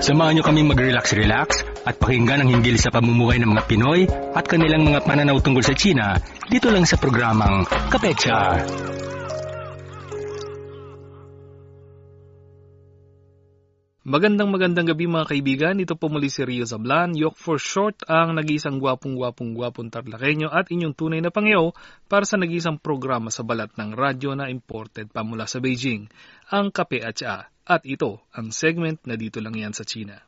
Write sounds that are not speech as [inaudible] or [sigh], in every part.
Samahan nyo kaming mag-relax-relax at pakinggan ang hinggil sa pamumuhay ng mga Pinoy at kanilang mga pananaw tungkol sa China dito lang sa programang Kapecha. Magandang magandang gabi mga kaibigan. Ito po muli si Rio Zablan, Yok for short ang nag-iisang gwapong-gwapong gwapong tarlakenyo at inyong tunay na pangyaw para sa nag-iisang programa sa balat ng radyo na imported pa mula sa Beijing, ang Kape at Tsa. At ito ang segment na dito lang yan sa China.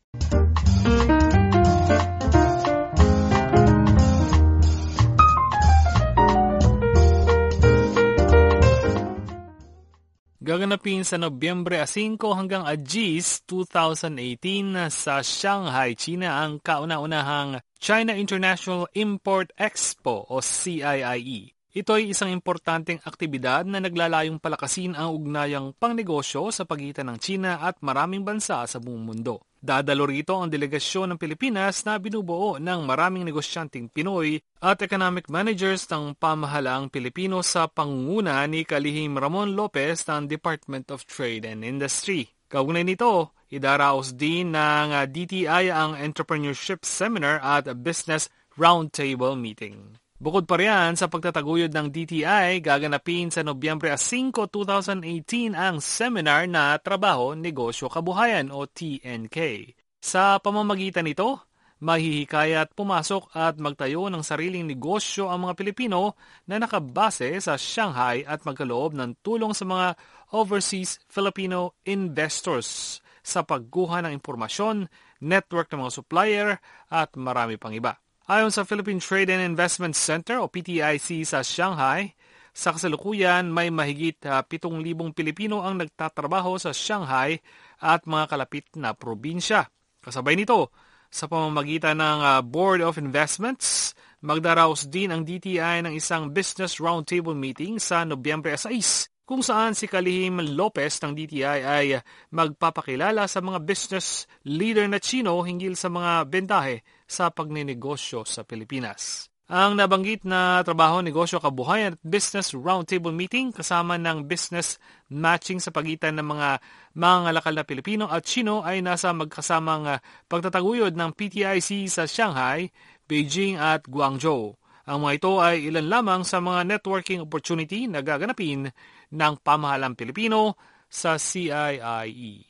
Gaganapin sa Nobyembre 5 hanggang 10, 2018 sa Shanghai, China ang kauna-unahang China International Import Expo o CIIE. Ito ay isang importanteng aktibidad na naglalayong palakasin ang ugnayang pangnegosyo sa pagitan ng China at maraming bansa sa buong mundo. Dadalo rito ang delegasyon ng Pilipinas na binubuo ng maraming negosyanteng Pinoy at economic managers ng pamahalaang Pilipino sa pangunguna ni Kalihim Ramon Lopez ng Department of Trade and Industry. Kaugnay nito, idaraos din ng DTI ang Entrepreneurship Seminar at Business Roundtable Meeting. Bukod pa riyan sa pagtataguyod ng DTI, gaganapin sa Nobyembre 5, 2018 ang seminar na Trabaho, Negosyo, Kabuhayan o TNK. Sa pamamagitan nito, mahihikayat pumasok at magtayo ng sariling negosyo ang mga Pilipino na nakabase sa Shanghai at magkaloob ng tulong sa mga overseas Filipino investors sa pagguha ng impormasyon, network ng mga supplier at marami pang iba. Ayon sa Philippine Trade and Investment Center o PTIC sa Shanghai, sa kasalukuyan may mahigit uh, ah, 7,000 Pilipino ang nagtatrabaho sa Shanghai at mga kalapit na probinsya. Kasabay nito, sa pamamagitan ng uh, Board of Investments, magdaraos din ang DTI ng isang business roundtable meeting sa Nobyembre 6 kung saan si Kalihim Lopez ng DTI ay magpapakilala sa mga business leader na Chino hinggil sa mga bentahe sa pagninegosyo sa Pilipinas. Ang nabanggit na trabaho, negosyo, kabuhayan at business roundtable meeting kasama ng business matching sa pagitan ng mga mga lakal na Pilipino at Chino ay nasa magkasamang pagtataguyod ng PTIC sa Shanghai, Beijing at Guangzhou. Ang mga ito ay ilan lamang sa mga networking opportunity na gaganapin ng pamahalang Pilipino sa CIIE.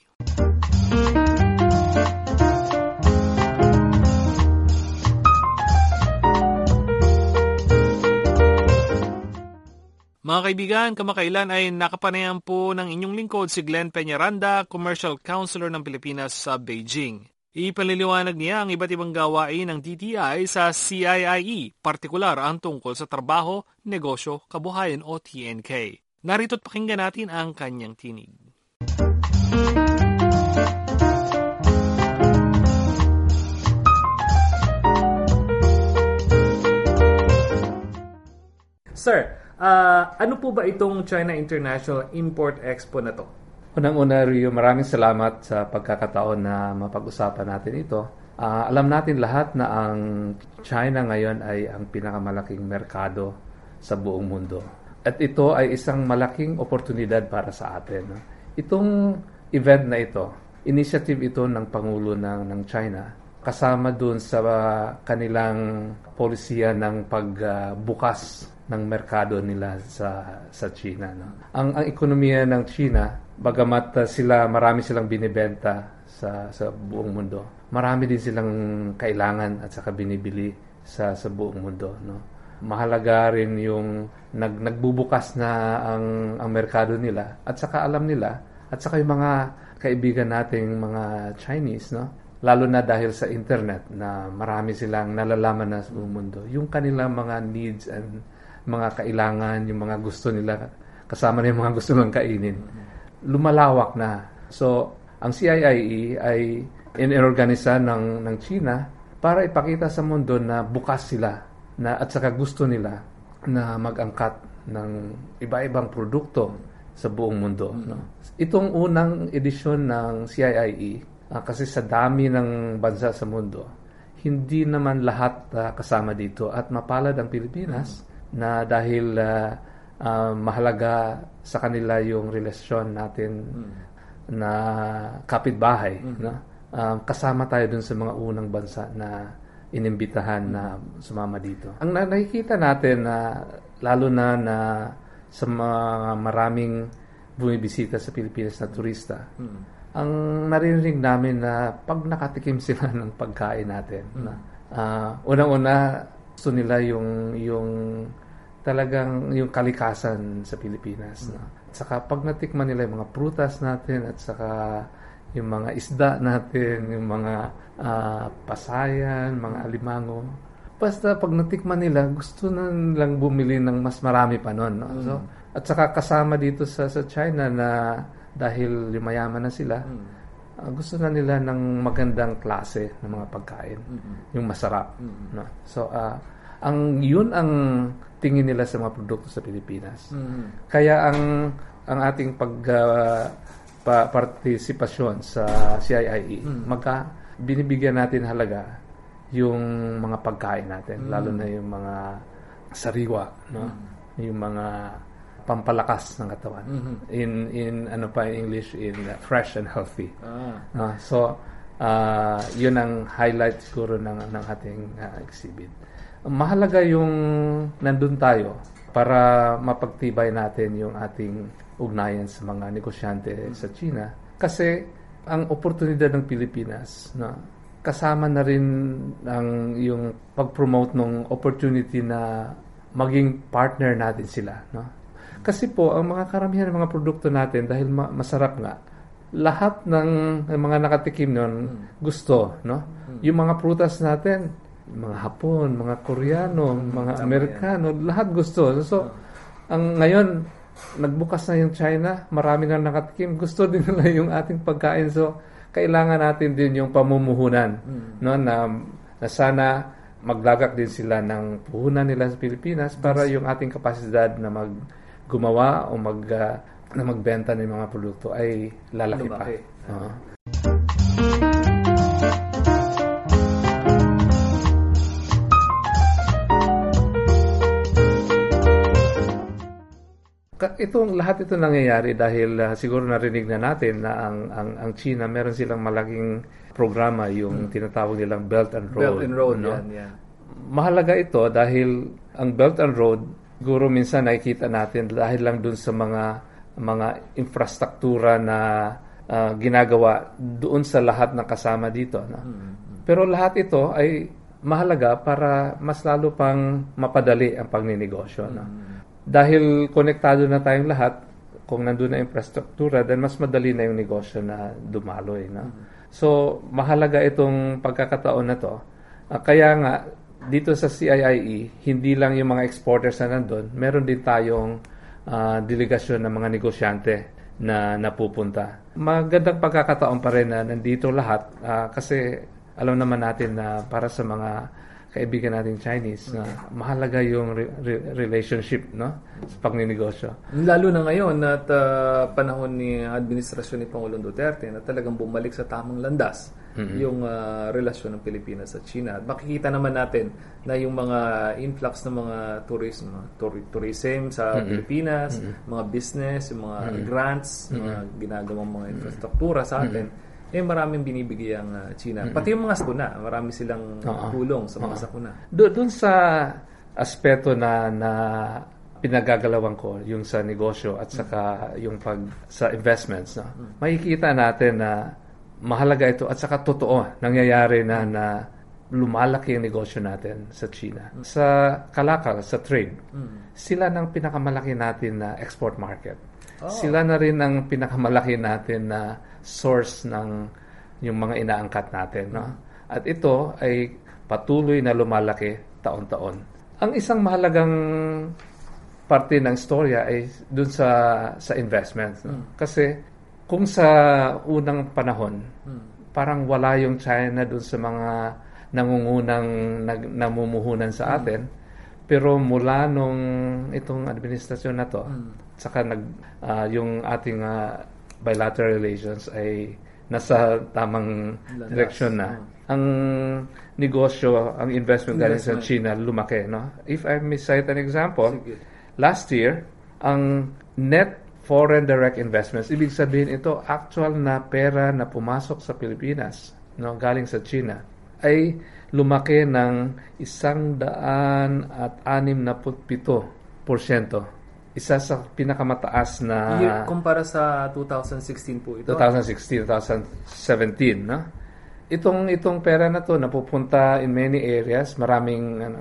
Mga kaibigan, kamakailan ay nakapanayan po ng inyong lingkod si Glenn Peñaranda, Commercial Counselor ng Pilipinas sa Beijing. Ipaliliwanag niya ang iba't ibang gawain ng DTI sa CIIE, partikular ang tungkol sa trabaho, negosyo, kabuhayan o TNK. Narito't pakinggan natin ang kanyang tinig. Sir, Uh, ano po ba itong China International Import Expo na to? Unang-una, Rio, maraming salamat sa pagkakataon na mapag-usapan natin ito. Uh, alam natin lahat na ang China ngayon ay ang pinakamalaking merkado sa buong mundo. At ito ay isang malaking oportunidad para sa atin. Itong event na ito, initiative ito ng Pangulo ng, ng China kasama dun sa kanilang polisiya ng pagbukas ng merkado nila sa sa China no. Ang ang ekonomiya ng China bagamat uh, sila marami silang binebenta sa sa buong mundo. Marami din silang kailangan at saka binibili sa sa buong mundo no. Mahalaga rin yung nag nagbubukas na ang ang merkado nila at saka alam nila at saka yung mga kaibigan nating mga Chinese no lalo na dahil sa internet na marami silang nalalaman na sa buong mundo yung kanilang mga needs and mga kailangan, yung mga gusto nila, kasama na yung mga gusto nilang kainin. Lumalawak na. So, ang CIIE ay inorganisa ng, ng China para ipakita sa mundo na bukas sila na at saka gusto nila na mag-angkat ng iba-ibang produkto sa buong mundo. No? Itong unang edisyon ng CIIE, uh, ah, kasi sa dami ng bansa sa mundo, hindi naman lahat uh, kasama dito at mapalad ang Pilipinas na dahil uh, uh, mahalaga sa kanila yung relasyon natin mm. na kapitbahay mm. no? um, kasama tayo dun sa mga unang bansa na inimbitahan na sumama dito. Ang na- nakikita natin na lalo na na sa mga maraming bumibisita sa Pilipinas na turista, ang naririnig namin na pag nakatikim sila [laughs] ng pagkain natin, na, ah, unang-una gusto nila yung yung talagang yung kalikasan sa Pilipinas. No? At saka pag natikman nila yung mga prutas natin at saka yung mga isda natin, yung mga ah, pasayan, mga alimango. Basta pag natikman nila, gusto na nilang bumili ng mas marami pa nun. No? So, at saka kasama dito sa, sa China na dahil yumayaman na sila, ah, gusto na nila ng magandang klase ng mga pagkain. Yung masarap. No? So, ah, ang yun ang tingin nila sa mga produkto sa Pilipinas. Kaya ang ang ating pag ah, pa- partisipasyon sa CIIE, magka binibigyan natin halaga yung mga pagkain natin, lalo na yung mga sariwa, no? Yung mga pampalakas ng katawan. In in ano pa in English in uh, fresh and healthy. Ah. Ah, so, ah, yun ang highlight siguro ng, ng ating ah, exhibit. Mahalaga yung nandun tayo para mapagtibay natin yung ating ugnayan sa mga negosyante sa China. Kasi ang oportunidad ng Pilipinas na kasama na rin ang yung pag-promote ng opportunity na maging partner natin sila. No? Kasi po, ang mga karamihan ng mga produkto natin, dahil ma- masarap nga, lahat ng ng mga nakatikim nun gusto, no? Yung mga prutas natin, mga Hapon, mga Koreano, mga Amerikano, lahat gusto. So, ang ngayon, nagbukas na yung China, marami na nakatikim, gusto din [laughs] nila yung ating pagkain. So, kailangan natin din yung pamumuhunan, no? Na, na sana maglagak din sila ng puhunan nila sa Pilipinas para yung ating kapasidad na mag gumawa o mag ah, na magbenta ng mga produkto ay lalaki Lumaki. pa. Oo. Itong lahat ito nangyayari dahil ah, siguro narinig na natin na ang ang ang China meron silang malaking programa yung tinatawag nilang Belt and Road. Belt and Road, no? yan, yan. mahalaga ito dahil ang Belt and Road siguro minsan nakikita natin dahil lang dun sa mga mga infrastruktura na ah, ginagawa doon sa lahat ng kasama dito. No? Pero lahat ito ay mahalaga para mas lalo pang mapadali ang pagninegosyo. No? Dahil konektado na tayong lahat, kung nandun na infrastruktura, then mas madali na yung negosyo na dumaloy. No? So, mahalaga itong pagkakataon na to. Ah, kaya nga, dito sa CIIE, hindi lang yung mga exporters na nandun, meron din tayong ah, delegasyon ng mga negosyante na napupunta. Magandang pagkakataon pa rin na nandito lahat ah, kasi alam naman natin na para sa mga kaibigan nating Chinese na mahalaga yung re- re- relationship no? Sa pagninegosyo. Lalo na ngayon at ah, panahon ni administrasyon ni Pangulong Duterte na talagang bumalik sa tamang landas yung ah, relasyon ng Pilipinas at China. At makikita naman natin na yung mga influx ng mga tourism, tur- tourism sa Pilipinas, mga business, yung mga grants, mga ginagawang mga infrastruktura sa atin, eh maraming binibigay ang ah, China. Pati yung mga sakuna, marami silang tulong sa mga sakuna. Do, doon sa aspeto na na pinagagalawan ko yung sa negosyo at saka yung pag sa investments no? Makikita natin na mahalaga ito at saka totoo nangyayari na na lumalaki ang negosyo natin sa China. Sa kalakal sa trade sila nang pinakamalaki natin na export market. Sila na rin ang pinakamalaki natin na source ng yung mga inaangkat natin no? At ito ay patuloy na lumalaki taon-taon. Ang isang mahalagang parte ng storya ay dun sa sa investments no? kasi kung sa unang panahon parang wala yung China dun sa mga nangungunang nag, namumuhunan sa atin. Pero mula nung itong administrasyon na to saka nag ah, yung ating ah, bilateral relations ay nasa tamang direksyon na. Ang negosyo ang investment galing sa China lumaki no? If I may cite an example Sige. last year ang net foreign direct investments ibig sabihin ito actual na pera na pumasok sa Pilipinas no, galing sa China ay lumaki ng isang daan at anim na pito porsyento. Isa sa pinakamataas na Year, kumpara sa 2016 po ito. 2016, 2017, no? Itong itong pera na to napupunta in many areas, maraming ano,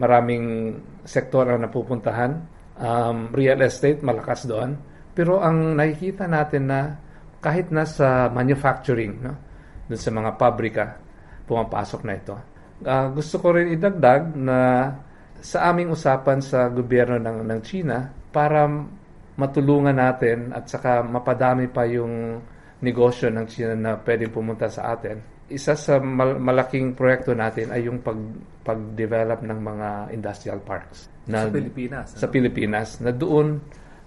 maraming sektor ang napupuntahan. Um, real estate malakas doon. Pero ang nakikita natin na kahit nasa manufacturing, no? Doon sa mga pabrika, pumapasok na ito. Uh, gusto ko rin idagdag na sa aming usapan sa gobyerno ng, ng China para matulungan natin at saka mapadami pa yung negosyo ng China na pwedeng pumunta sa atin. Isa sa mal- malaking proyekto natin ay yung pag pag-develop ng mga industrial parks na, sa Pilipinas. Sa ano? Pilipinas na doon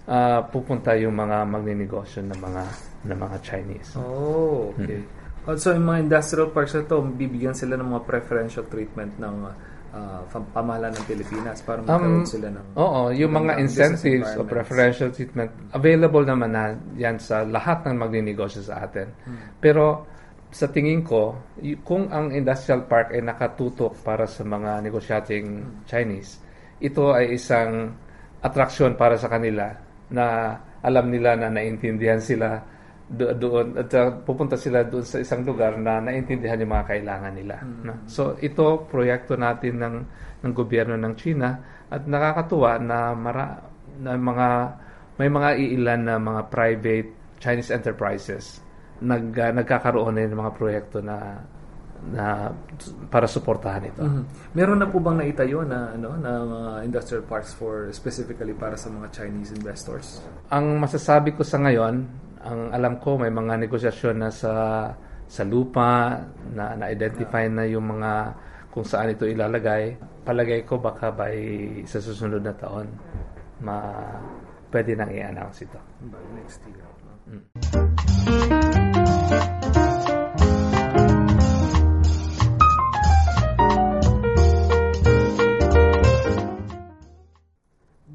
uh, pupunta yung mga magninegosyo ng mga ng mga Chinese. Oh, okay. Hmm. Also, yung mga industrial parks na to, bibigyan sila ng mga preferential treatment ng uh, pamahalaan ng Pilipinas para magkaroon um, sila ng... Oo, yung mga incentives o preferential treatment, available naman na yan sa lahat ng magninegosyo sa atin. Hmm. Pero sa tingin ko, kung ang industrial park ay nakatutok para sa mga negosyating hmm. Chinese, ito ay isang attraction para sa kanila na alam nila na naintindihan sila do- doon at uh, pupunta sila doon sa isang lugar na naintindihan yung mga kailangan nila. Mm. No? So ito proyekto natin ng ng gobyerno ng China at nakakatuwa na mara, na mga may mga iilan na mga private Chinese enterprises nag uh, nagkakaroon ng mga proyekto na na para suportahan ito. Mm-hmm. Meron na po bang naitayo na ano na mga industrial parks for specifically para sa mga Chinese investors? Ang masasabi ko sa ngayon ang alam ko may mga negosasyon na sa sa lupa na na-identify na yung mga kung saan ito ilalagay. Palagay ko baka by sa susunod na taon ma pwede nang i-announce ito. By next year. Mm.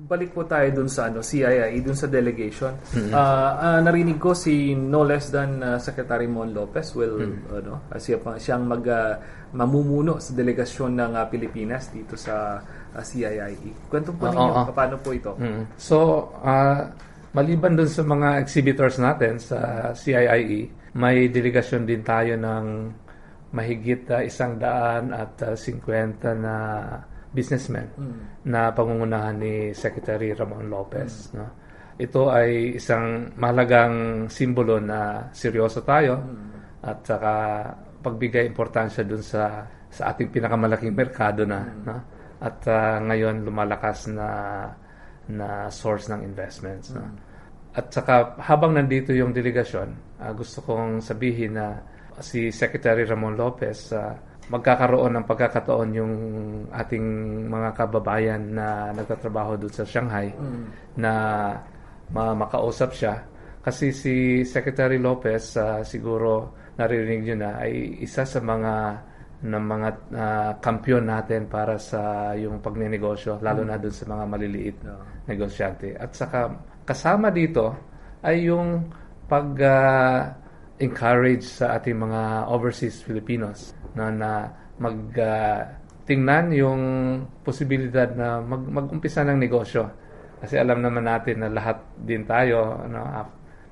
Balik po tayo dun sa ano, CII, dun sa delegation. Mm-hmm. Uh, uh, narinig ko si no less than uh, Secretary Mon Lopez will mm-hmm. ano, uh, siya pa, siyang mag uh, mamumuno sa delegasyon ng uh, Pilipinas dito sa uh, CII. Kwento po ninyo uh, uh, paano po ito? Mm-hmm. So, uh, maliban dun sa mga exhibitors natin sa CIIE, may delegasyon din tayo ng mahigit uh, isang daan at uh, 50 na businessman mm. na pangungunahan ni Secretary Ramon Lopez. Mm. No? Ito ay isang mahalagang simbolo na seryoso tayo mm. at saka pagbigay importansya dun sa sa ating pinakamalaking merkado na mm. no? at uh, ngayon lumalakas na na source ng investments. Mm. No? At saka habang nandito yung delegasyon, uh, gusto kong sabihin na si Secretary Ramon Lopez uh, magkakaroon ng pagkakataon yung ating mga kababayan na nagtatrabaho doon sa Shanghai mm. na ma- makausap siya. Kasi si Secretary Lopez, uh, siguro naririnig nyo na, ay isa sa mga ng mga uh, kampiyon natin para sa yung pagnenegosyo, lalo mm. na doon sa mga maliliit no. negosyante. At saka kasama dito ay yung pag uh, encourage sa ating mga overseas Filipinos na, na mag uh, tingnan yung posibilidad na mag, mag-umpisa ng negosyo. Kasi alam naman natin na lahat din tayo ano,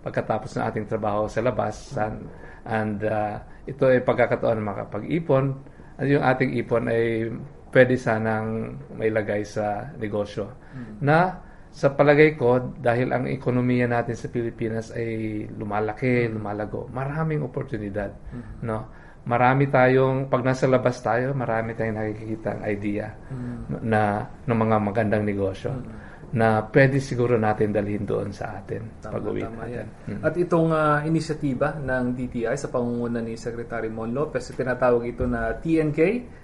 pagkatapos ng ating trabaho sa labas and, and uh, ito ay pagkakataon makapag-ipon at yung ating ipon ay pwede sanang mailagay sa negosyo mm-hmm. na sa palagay ko dahil ang ekonomiya natin sa Pilipinas ay lumalaki, mm-hmm. lumalago, maraming oportunidad, mm-hmm. no? Marami tayong, pag nasa labas tayo, marami tayong nakikita ang idea mm. na ng mga magandang negosyo. Mm. na pwede siguro natin dalhin doon sa atin tama, pag-uwi tama natin. Mm. At itong uh, inisyatiba ng DTI sa pangunguna ni Secretary Mon Lopez, tinatawag ito na TNK.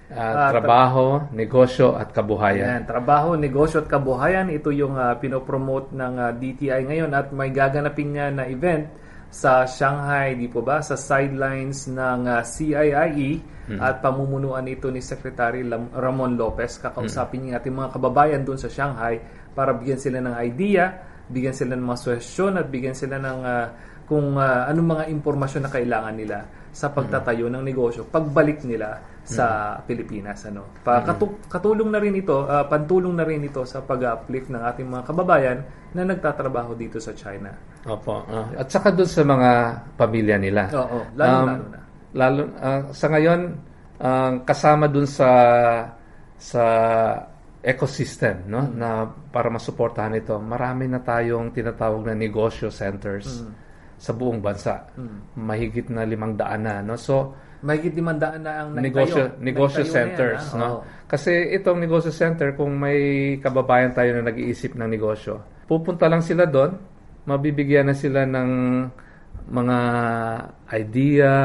Uh, uh, trabaho, tra- negosyo at kabuhayan. Yan, trabaho, negosyo at kabuhayan. Ito yung uh, pinopromote ng uh, DTI ngayon at may gaganapin nga na event sa Shanghai, di po ba, sa sidelines ng uh, CIIE mm-hmm. at pamumunuan ito ni Secretary Lam- Ramon Lopez. Kakausapin mm-hmm. niya ating mga kababayan doon sa Shanghai para bigyan sila ng idea, bigyan sila ng mga suwestyon at bigyan sila ng uh, kung uh, anong mga impormasyon na kailangan nila sa pagtatayo ng negosyo pagbalik nila sa Pilipinas ano. Pa katu- katulong na rin ito uh, pantulong na rin ito sa pag-uplift ng ating mga kababayan na nagtatrabaho dito sa China. Opo. ah. at saka doon sa mga pamilya nila. oo lalo Um, lalo na. Lalo ah, sa ngayon ang kasama dun sa sa ecosystem no na para masuportahan ito marami na tayong tinatawag na negosyo centers sa buong bansa. Mahigit na limang daan na no? So mahigit limandaan na ang negosyo negosyo Naitayo na yan, centers ah. no? Oo. kasi itong negosyo center kung may kababayan tayo na nag-iisip ng negosyo pupunta lang sila doon mabibigyan na sila ng mga idea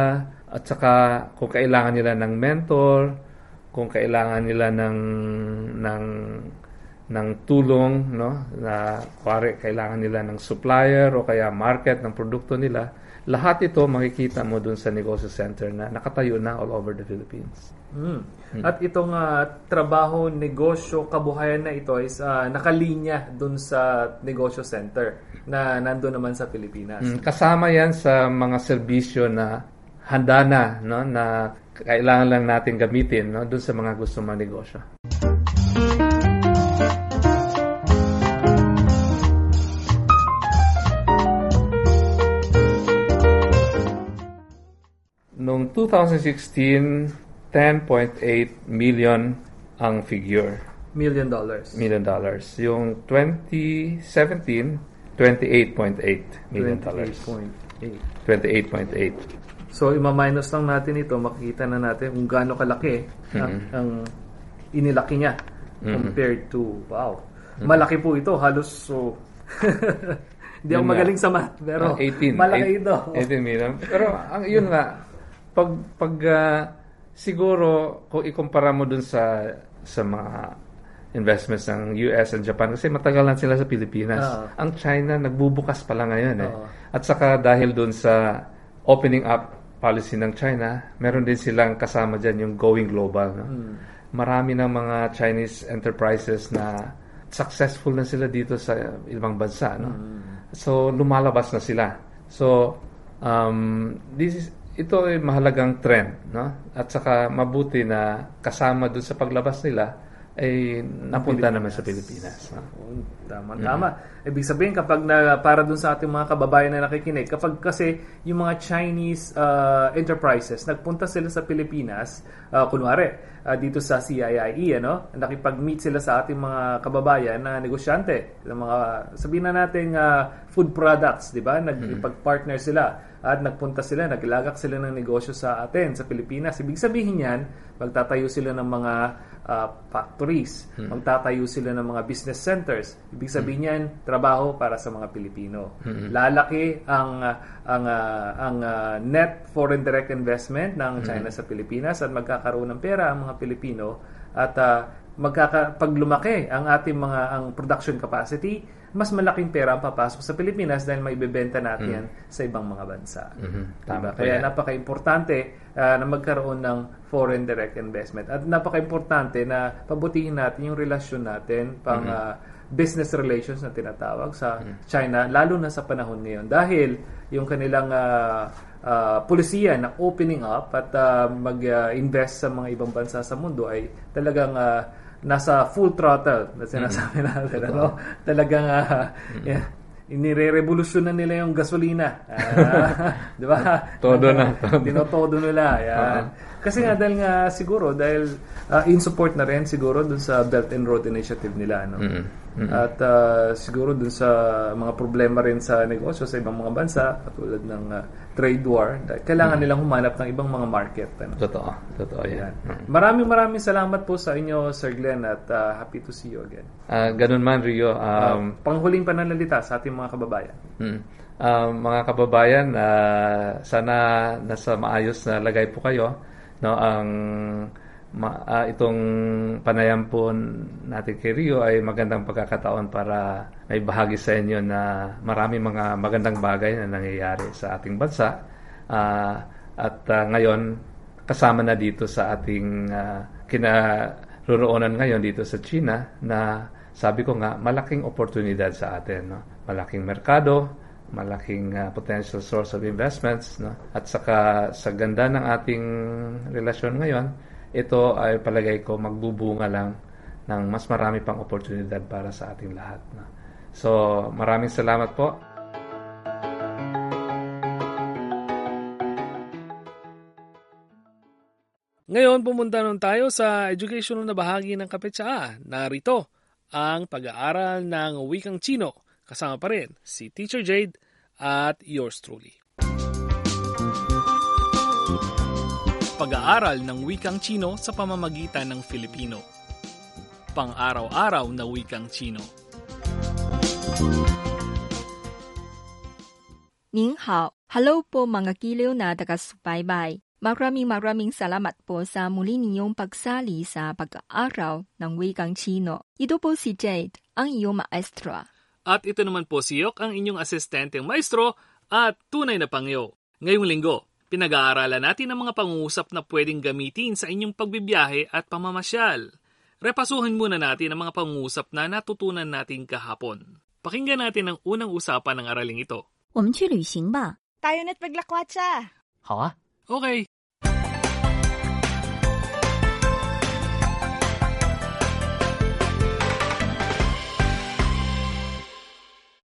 at saka kung kailangan nila ng mentor kung kailangan nila ng ng ng tulong no na kuwari kailangan nila ng supplier o kaya market ng produkto nila lahat ito makikita mo dun sa negosyo center na nakatayo na all over the Philippines. Mm. At itong ah, trabaho, negosyo, kabuhayan na ito is ah, nakalinya dun sa negosyo center na nandun naman sa Pilipinas. Mm, kasama 'yan sa mga serbisyo na handa na no na kailangan lang natin gamitin no dun sa mga gusto magnegosyo. Noong 2016, 10.8 million ang figure. Million dollars. Million dollars. Yung 2017, 28.8 million dollars. 28.8. 28.8. So, ima-minus lang natin ito, makikita na natin kung gaano kalaki ang, ang inilaki niya compared to, wow. Malaki po ito, halos so, [laughs] hindi ako magaling sa math, pero Ah, 18. malaki Eight- ito. 18 million. Pero ang yun nga, pag pag ah, siguro kung ikumpara mo dun sa sa mga investments ng US and Japan kasi matagal na sila sa Pilipinas. Oo. Ang China nagbubukas pa lang ngayon eh. Oo. At saka dahil dun sa opening up policy ng China, meron din silang kasama dyan yung going global. No? Marami ng mga Chinese enterprises na successful na sila dito sa ibang bansa. No? So, lumalabas na sila. So, um, this is, ito ay mahalagang trend. No? At saka mabuti na kasama dun sa paglabas nila ay napunta naman sa Pilipinas. no? Tama, tama. Ibig sabihin, kapag na, para dun sa ating mga kababayan na nakikinig, kapag kasi yung mga Chinese uh, enterprises, nagpunta sila sa Pilipinas, uh, kunwari, uh, dito sa CIIE, ano, nakipag-meet sila sa ating mga kababayan na negosyante, ng mga, sabihin na natin, uh, food products, di ba? Nagpag-partner sila at nagpunta sila, naglagak sila ng negosyo sa atin, sa Pilipinas. Ibig sabihin yan, magtatayo sila ng mga uh, factories, magtatayo sila ng mga business centers. Ibig sabihin yan, trabaho para sa mga Pilipino. Lalaki ang uh, ang uh, ang uh, net foreign direct investment ng China sa Pilipinas at magkakaroon ng pera ang mga Pilipino at uh, magkaka pag lumaki ang ating mga ang production capacity, mas malaking pera ang papasok sa Pilipinas dahil may ibebenta natin yan sa ibang mga bansa. Mhm. Tama Diba? Kaya yan. napaka-importante ah, na magkaroon ng foreign direct investment. At napaka-importante na pabutihin natin yung relasyon natin pang Mm-hmm. ah, business relations na tinatawag sa China, lalo na sa panahon ngayon. Dahil yung kanilang ah, ah, polisiya na opening up at ah, mag-invest sa mga ibang bansa sa mundo ay talagang ah, nasa full throttle na sinasabi natin. Ano? Talagang ah, yeah, inire-revolusyon na nila yung gasolina. Ah, [laughs] di ba? Todo na, [laughs] todo. Dinotodo nila. Yan. Kasi nga dahil nga siguro dahil ah, in support na rin siguro dun sa Belt and Road Initiative nila no. At ah, siguro dun sa mga problema rin sa negosyo sa ibang mga bansa katulad ng ah, trade war, kailangan nilang humanap ng ibang mga market ano. Totoo. Totoo yan. Yan. Maraming maraming salamat po sa inyo Sir Glenn at ah, happy to see you again. Ah, ganun man, Rio. Um, Panghuling pananalita sa ating mga kababayan. Mm. Um, mga kababayan, ah, sana nasa maayos na lagay po kayo. No, ang ma- ah, itong panayam po natin kay Rio ay magandang pagkakataon para may bahagi sa inyo na marami mga magandang bagay na nangyayari sa ating bansa. Ah, at ah, ngayon, kasama na dito sa ating uh, kinaroroonan ngayon dito sa China na sabi ko nga malaking oportunidad sa atin no malaking merkado malaking uh, potential source of investments no at saka sa ganda ng ating relasyon ngayon ito ay palagay ko magbubunga lang ng mas marami pang oportunidad para sa ating lahat no? so maraming salamat po Ngayon, pumunta nun tayo sa educational na bahagi ng Kapetsaa. Narito ang pag-aaral ng wikang Chino. Kasama pa rin si Teacher Jade at yours truly. Pag-aaral ng wikang Chino sa pamamagitan ng Filipino. Pang-araw-araw na wikang Chino. 您好，Hello po mga kiliw na taga-subaybay. Maraming maraming salamat po sa muli ninyong pagsali sa pag-aaral ng wikang Chino. Ito po si Jade, ang iyong maestro. At ito naman po si Yok, ang inyong asistenteng maestro at tunay na pangyo. Ngayong linggo, pinag-aaralan natin ang mga pangungusap na pwedeng gamitin sa inyong pagbibiyahe at pamamasyal. Repasuhin muna natin ang mga pangungusap na natutunan natin kahapon. Pakinggan natin ang unang usapan ng araling ito. 我们去旅行吧。 Tayo na't maglakwatsa. 好啊， Okay.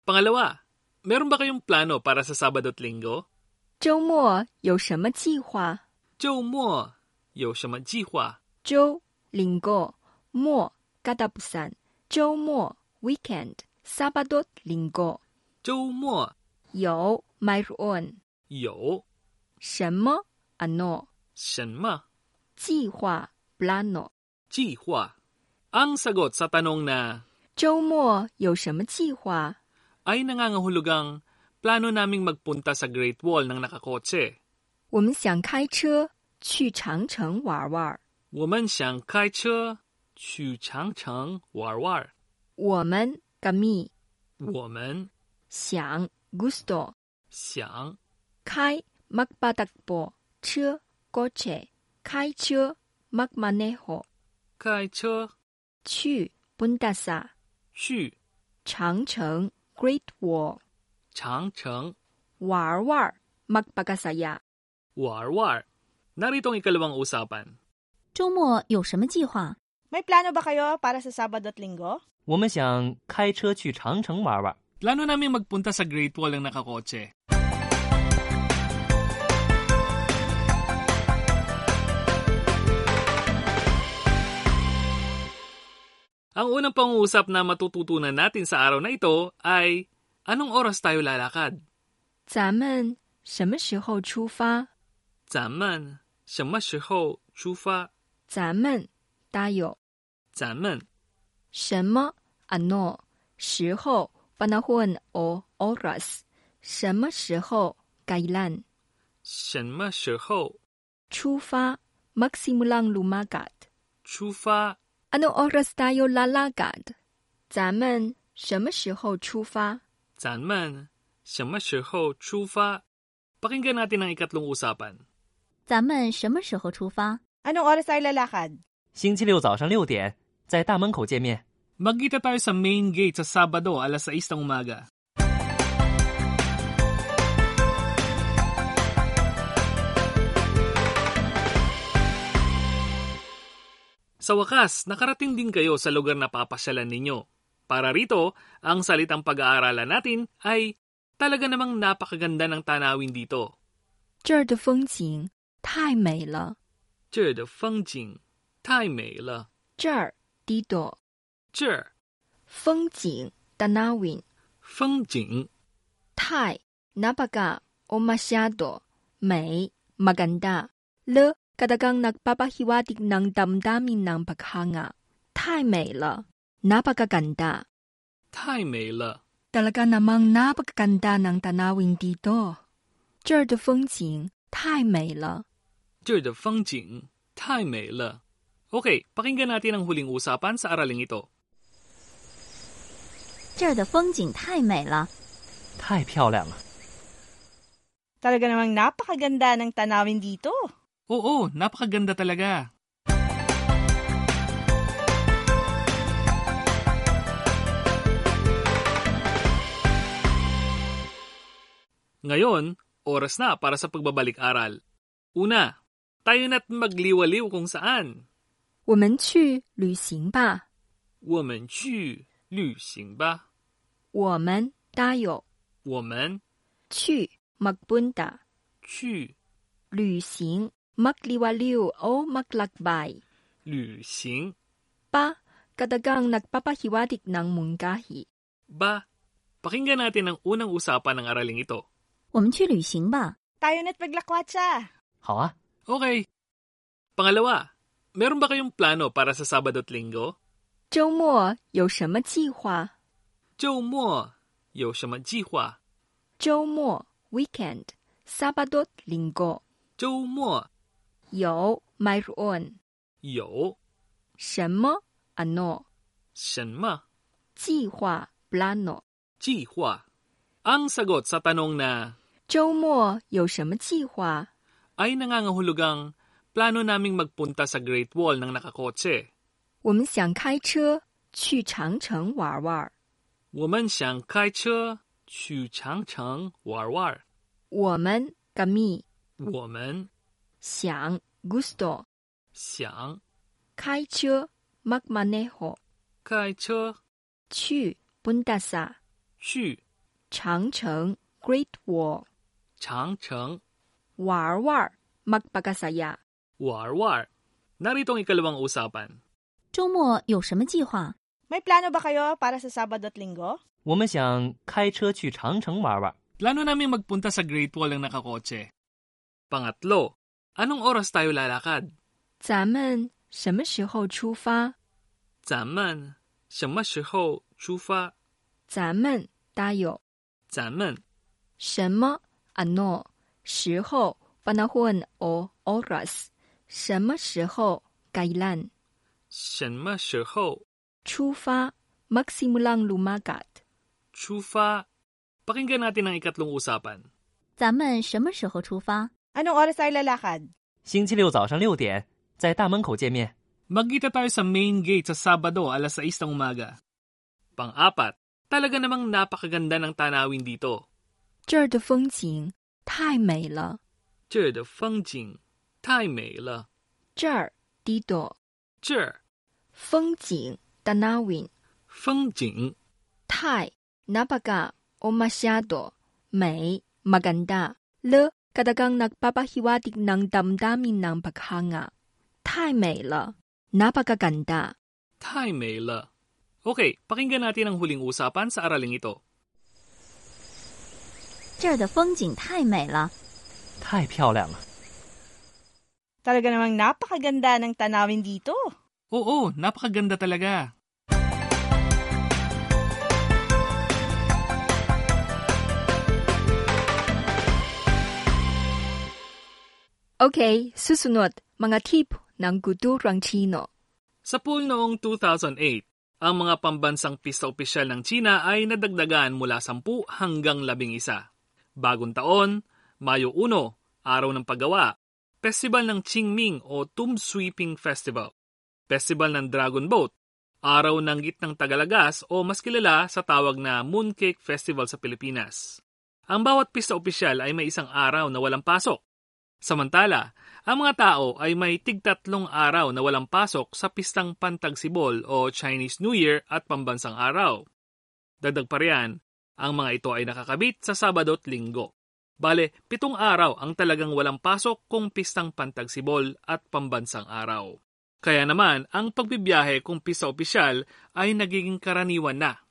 Pangalawa, meron ba kayong plano para sa Sabado at Linggo? 周末有什么计划？周末有什么计划？周 linggo, mo katapusan. 周末 weekend, Sabado linggo. 周末有 mayroon. 有什么 ano? 什么计划 plano. 计划? Ang sagot sa tanong na 周末有什么计划？ ay nangangahulugang plano naming magpunta sa Great Wall ng nakakotse. 我们想开车去长城玩玩。我们想开车去长城玩玩。我们 kami 我们想 gusto 想开 magpatakbo 车 kotse 开车 magmaneho 开车去 punta sa 去长城 Great Wall 长城玩玩 magpakasaya 玩玩。Narito ang ikalawang usapan. 周末有什么计划？ May plano ba kayo para sa Sabado at Linggo? 我们想开车去长城玩玩。 Plano namin magpunta sa Great Wall ng nakakotse. Ang unang pangungusap na matututunan natin sa araw na ito ay anong oras tayo lalakad? 咱们什么时候出发？咱们什么时候出发？咱们 tayo 咱们什么 ano 时候 panahon o oras 什么时候 kailan 什么时候出发 magsimulang lumakad 出发？ Anong oras tayo lalakad? 咱们什么时候出发？咱们什么时候出发？Pakinggan natin ang ikatlong usapan. 咱们什么时候出发？ Anong oras tayo lalakad? 星期六早上六点，在大门口见面。 Magkita tayo sa main gate sa Sabado alas 6 ng umaga. Sa wakas, nakarating din kayo sa lugar na papasyalan ninyo. Para rito, ang salitang pag-aaralan natin ay talaga namang napakaganda ng tanawin dito. 这儿的风景太美了。这儿的风景太美了。这儿 dito 这儿风景 tanawin 风景太 napaka o masyado 美 maganda le kadagang nagpapahiwatig ng damdamin ng paghanga 太美了 napakaganda 太美了。 Talaga namang napakaganda ng tanawin dito. 这儿的风景太美了。这儿的风景太美了。Okay, pakinggan natin ang huling usapan sa araling ito. 这儿的风景太美了。太漂亮了， Talaga namang napakaganda ng tanawin dito. Oo, napakaganda talaga. Ngayon, oras na para sa pagbabalik-aral. Una, tayo na't magliwaliw kung saan. 我们去旅行吧。我们去旅行吧。我们 tayo 我们去 magpunta 去 旅行 magliwaliw o maglakbay 旅行 pa kadagang nagpapahiwatig ng mungkahi. ba? Pakinggan natin ang unang usapan ng araling ito. 我们去旅行吧。 Tayo na't maglakwatsa. 好啊， Okay. Pangalawa, meron ba kayong plano para sa Sabado at Linggo? 周末有什么计划？周末有什么计划？周末 weekend Sabado linggo 周末 有 mayroon 有什么 ano 什么计划 plano 计划? Ang sagot sa tanong na 周末有什么计划？ay nangangahulugang plano naming magpunta sa Great Wall ng nakakotse. 我们想开车去长城玩玩。我们想开车去长城玩玩。我们 kami 我们想 gusto 想开车 magmaneho 开车去 punta sa 去长城 Great Wall 长城玩玩 magpakasaya 玩玩。Narito ang ikalawang usapan. 周末有什么计划？ May plano ba kayo para sa Sabado at Linggo? 我们想开车去长城玩玩。 Plano namin magpunta sa Great Wall ng nakakotse. Pangatlo, anong oras tayo lalakad? 咱们什么时候出发？咱们什么时候出发？咱们 tayo 咱们什么 ano 时候 panahon o oras 什么时候 kailan 什么时候出发 magsimulang lumagat 出发？Pakinggan natin ang ikatlong usapan. 咱们什么时候出发？ Anong oras tayo lalakad? 星期六早上六点在大门口见面。 Magkita tayo sa main gate sa Sabado alas 6 ng umaga. Pang-apat, talaga namang napakaganda ng tanawin dito. 这儿的风景太美了。这儿的风景太美了。这儿 dito 这儿风景 tanawin 风景太 napaka o masyado 美 maganda le kadagang nagpapahiwatig ng damdamin ng paghanga 太美了 napakaganda 太美了。Okay, pakinggan natin ang huling usapan sa araling ito. 这儿的风景太美了。太漂亮了， Talaga namang napakaganda ng tanawin dito. Oo, napakaganda talaga. Okay, susunod mga tip ng kulturang Chino. Sa pool noong 2008, ang mga pambansang pista opisyal ng China ay nadagdagan mula 10 hanggang 11. Bagong taon, Mayo 1, Araw ng Paggawa, Festival ng Qingming o Tomb Sweeping Festival, Festival ng Dragon Boat, Araw ng Gitnang Tagalagas o mas kilala sa tawag na Mooncake Festival sa Pilipinas. Ang bawat pista opisyal ay may isang araw na walang pasok. Samantala, ang mga tao ay may tigtatlong araw na walang pasok sa pistang Pantagsibol o Chinese New Year at Pambansang Araw. Dagdag pa riyan, ang mga ito ay nakakabit sa Sabado at Linggo. Bale, pitong araw ang talagang walang pasok kung pistang Pantagsibol at Pambansang Araw. Kaya naman, ang pagbibiyahe kung pista opisyal ay nagiging karaniwan na.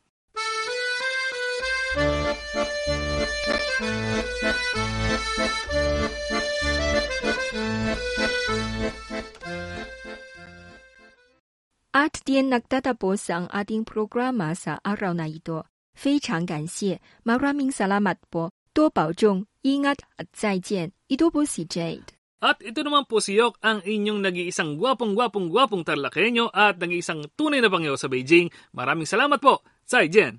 At diyan nagtatapos ang ating programa sa araw na ito. 非常感谢，maraming salamat po. 多保重，ingat at 再见。Ito po si Jade. At ito naman po si Yok, ang inyong nag-iisang gwapong-gwapong-gwapong tarlakenyo at nag-iisang tunay na bangyo sa Beijing. Maraming salamat po. Zaijian!